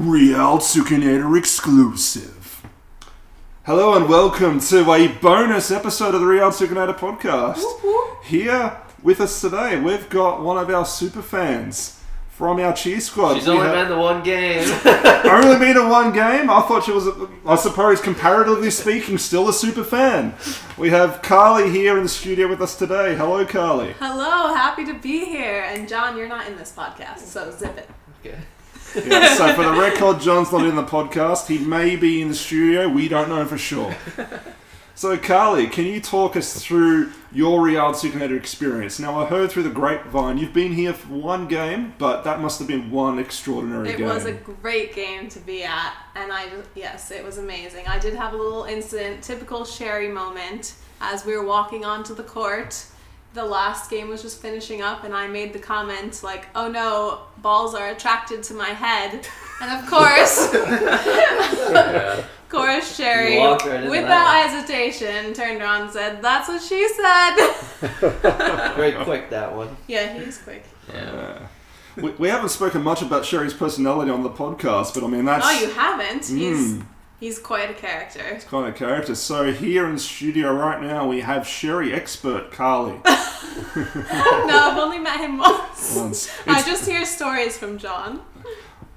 Real Tsoukinator exclusive. Hello and welcome to a bonus episode of the Real Tsoukinator podcast. Here with us today, we've got one of our super fans from our cheer squad. She's We only have- been to one game. only been to one game. I thought she was, I suppose, comparatively speaking, still a super fan. We have Carly here in the studio with us today. Hello, Carly. Hello, happy to be here. And John, you're not in this podcast, so zip it. okay. Yeah, so for the record, John's not in the podcast. He may be in the studio. We don't know for sure. So, Carly, can you talk us through your Real Tsoukinator experience? Now, I heard through the grapevine you've been here for one game, but that must have been one extraordinary It game. It was a great game to be at, and I yes, it was amazing. I did have a little incident, typical Sherry moment, as we were walking onto the court. The last game was just finishing up, and I made the comment like, "Oh no, balls are attracted to my head," and of course, of course, Sherry, right without that. hesitation, turned around and said, "That's what she said." Very quick that one. yeah, he's quick. Yeah. we, we haven't spoken much about Sherry's personality on the podcast, but I mean, that's Oh, you haven't? He's Mm. he's quite a character. It's kind of character. So, here in the studio right now, we have Sherry expert Carly. no, I've only met him once. Once. I just hear stories from John.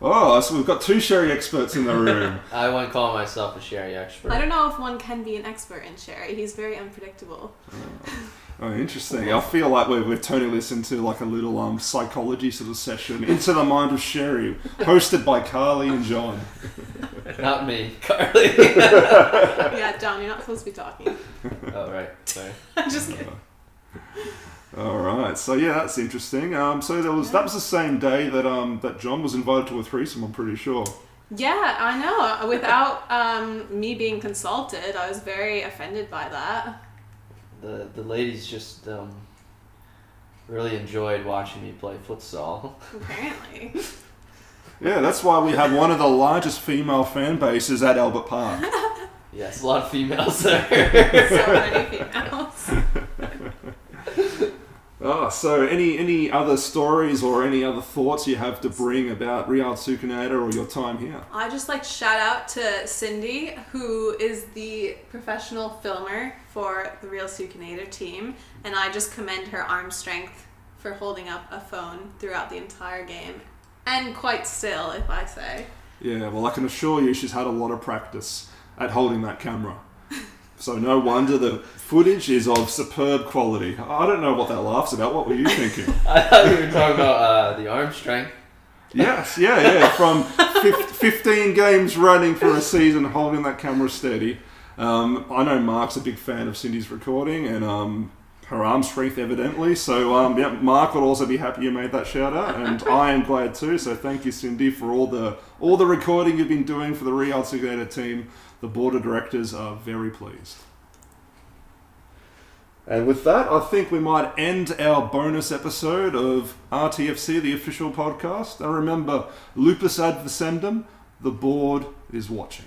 oh, so we've got two Sherry experts in the room. I won't call myself a sherry expert. I don't know if one can be an expert in Sherry. He's very unpredictable. Oh, interesting. I feel like we're, we're turning this into like a little um, psychology sort of session into the mind of Sherry, hosted by Carly and John. Not me, Carly. yeah, John, you're not supposed to be talking. oh right, sorry. I'm just kidding. All right. So yeah, that's interesting. Um, so there was that was the same day that um that John was invited to a threesome. I'm pretty sure. Yeah, I know. Without um, me being consulted, I was very offended by that. The the ladies just um, really enjoyed watching me play futsal. Apparently. Yeah, that's why we have one of the largest female fan bases at Albert Park. Yes, a lot of females there. so many females. Oh, so any any other stories or any other thoughts you have to bring about Real Tsoukinator or your time here? I just like to shout out to Cindy, who is the professional filmer for the Real Tsoukinator team, and I just commend her arm strength for holding up a phone throughout the entire game, and quite still, if I say. Yeah, well, I can assure you she's had a lot of practice at holding that camera. So no wonder the footage is of superb quality. I don't know what that laughs about. What were you thinking? I thought you were talking about uh, the arm strength. yes, yeah, yeah. From 15 games running for a season holding that camera steady. Um, I know Mark's a big fan of Cindy's recording and um, her arm strength, evidently. So, um, yeah, Mark would also be happy you made that shout out, and I am glad too. So, thank you, Cindy, for all the all the recording you've been doing for the Real Tsoukinator team. The board of directors are very pleased. And with that, I think we might end our bonus episode of RTFC, the official podcast. And remember, lupus ad vicendum, the board is watching.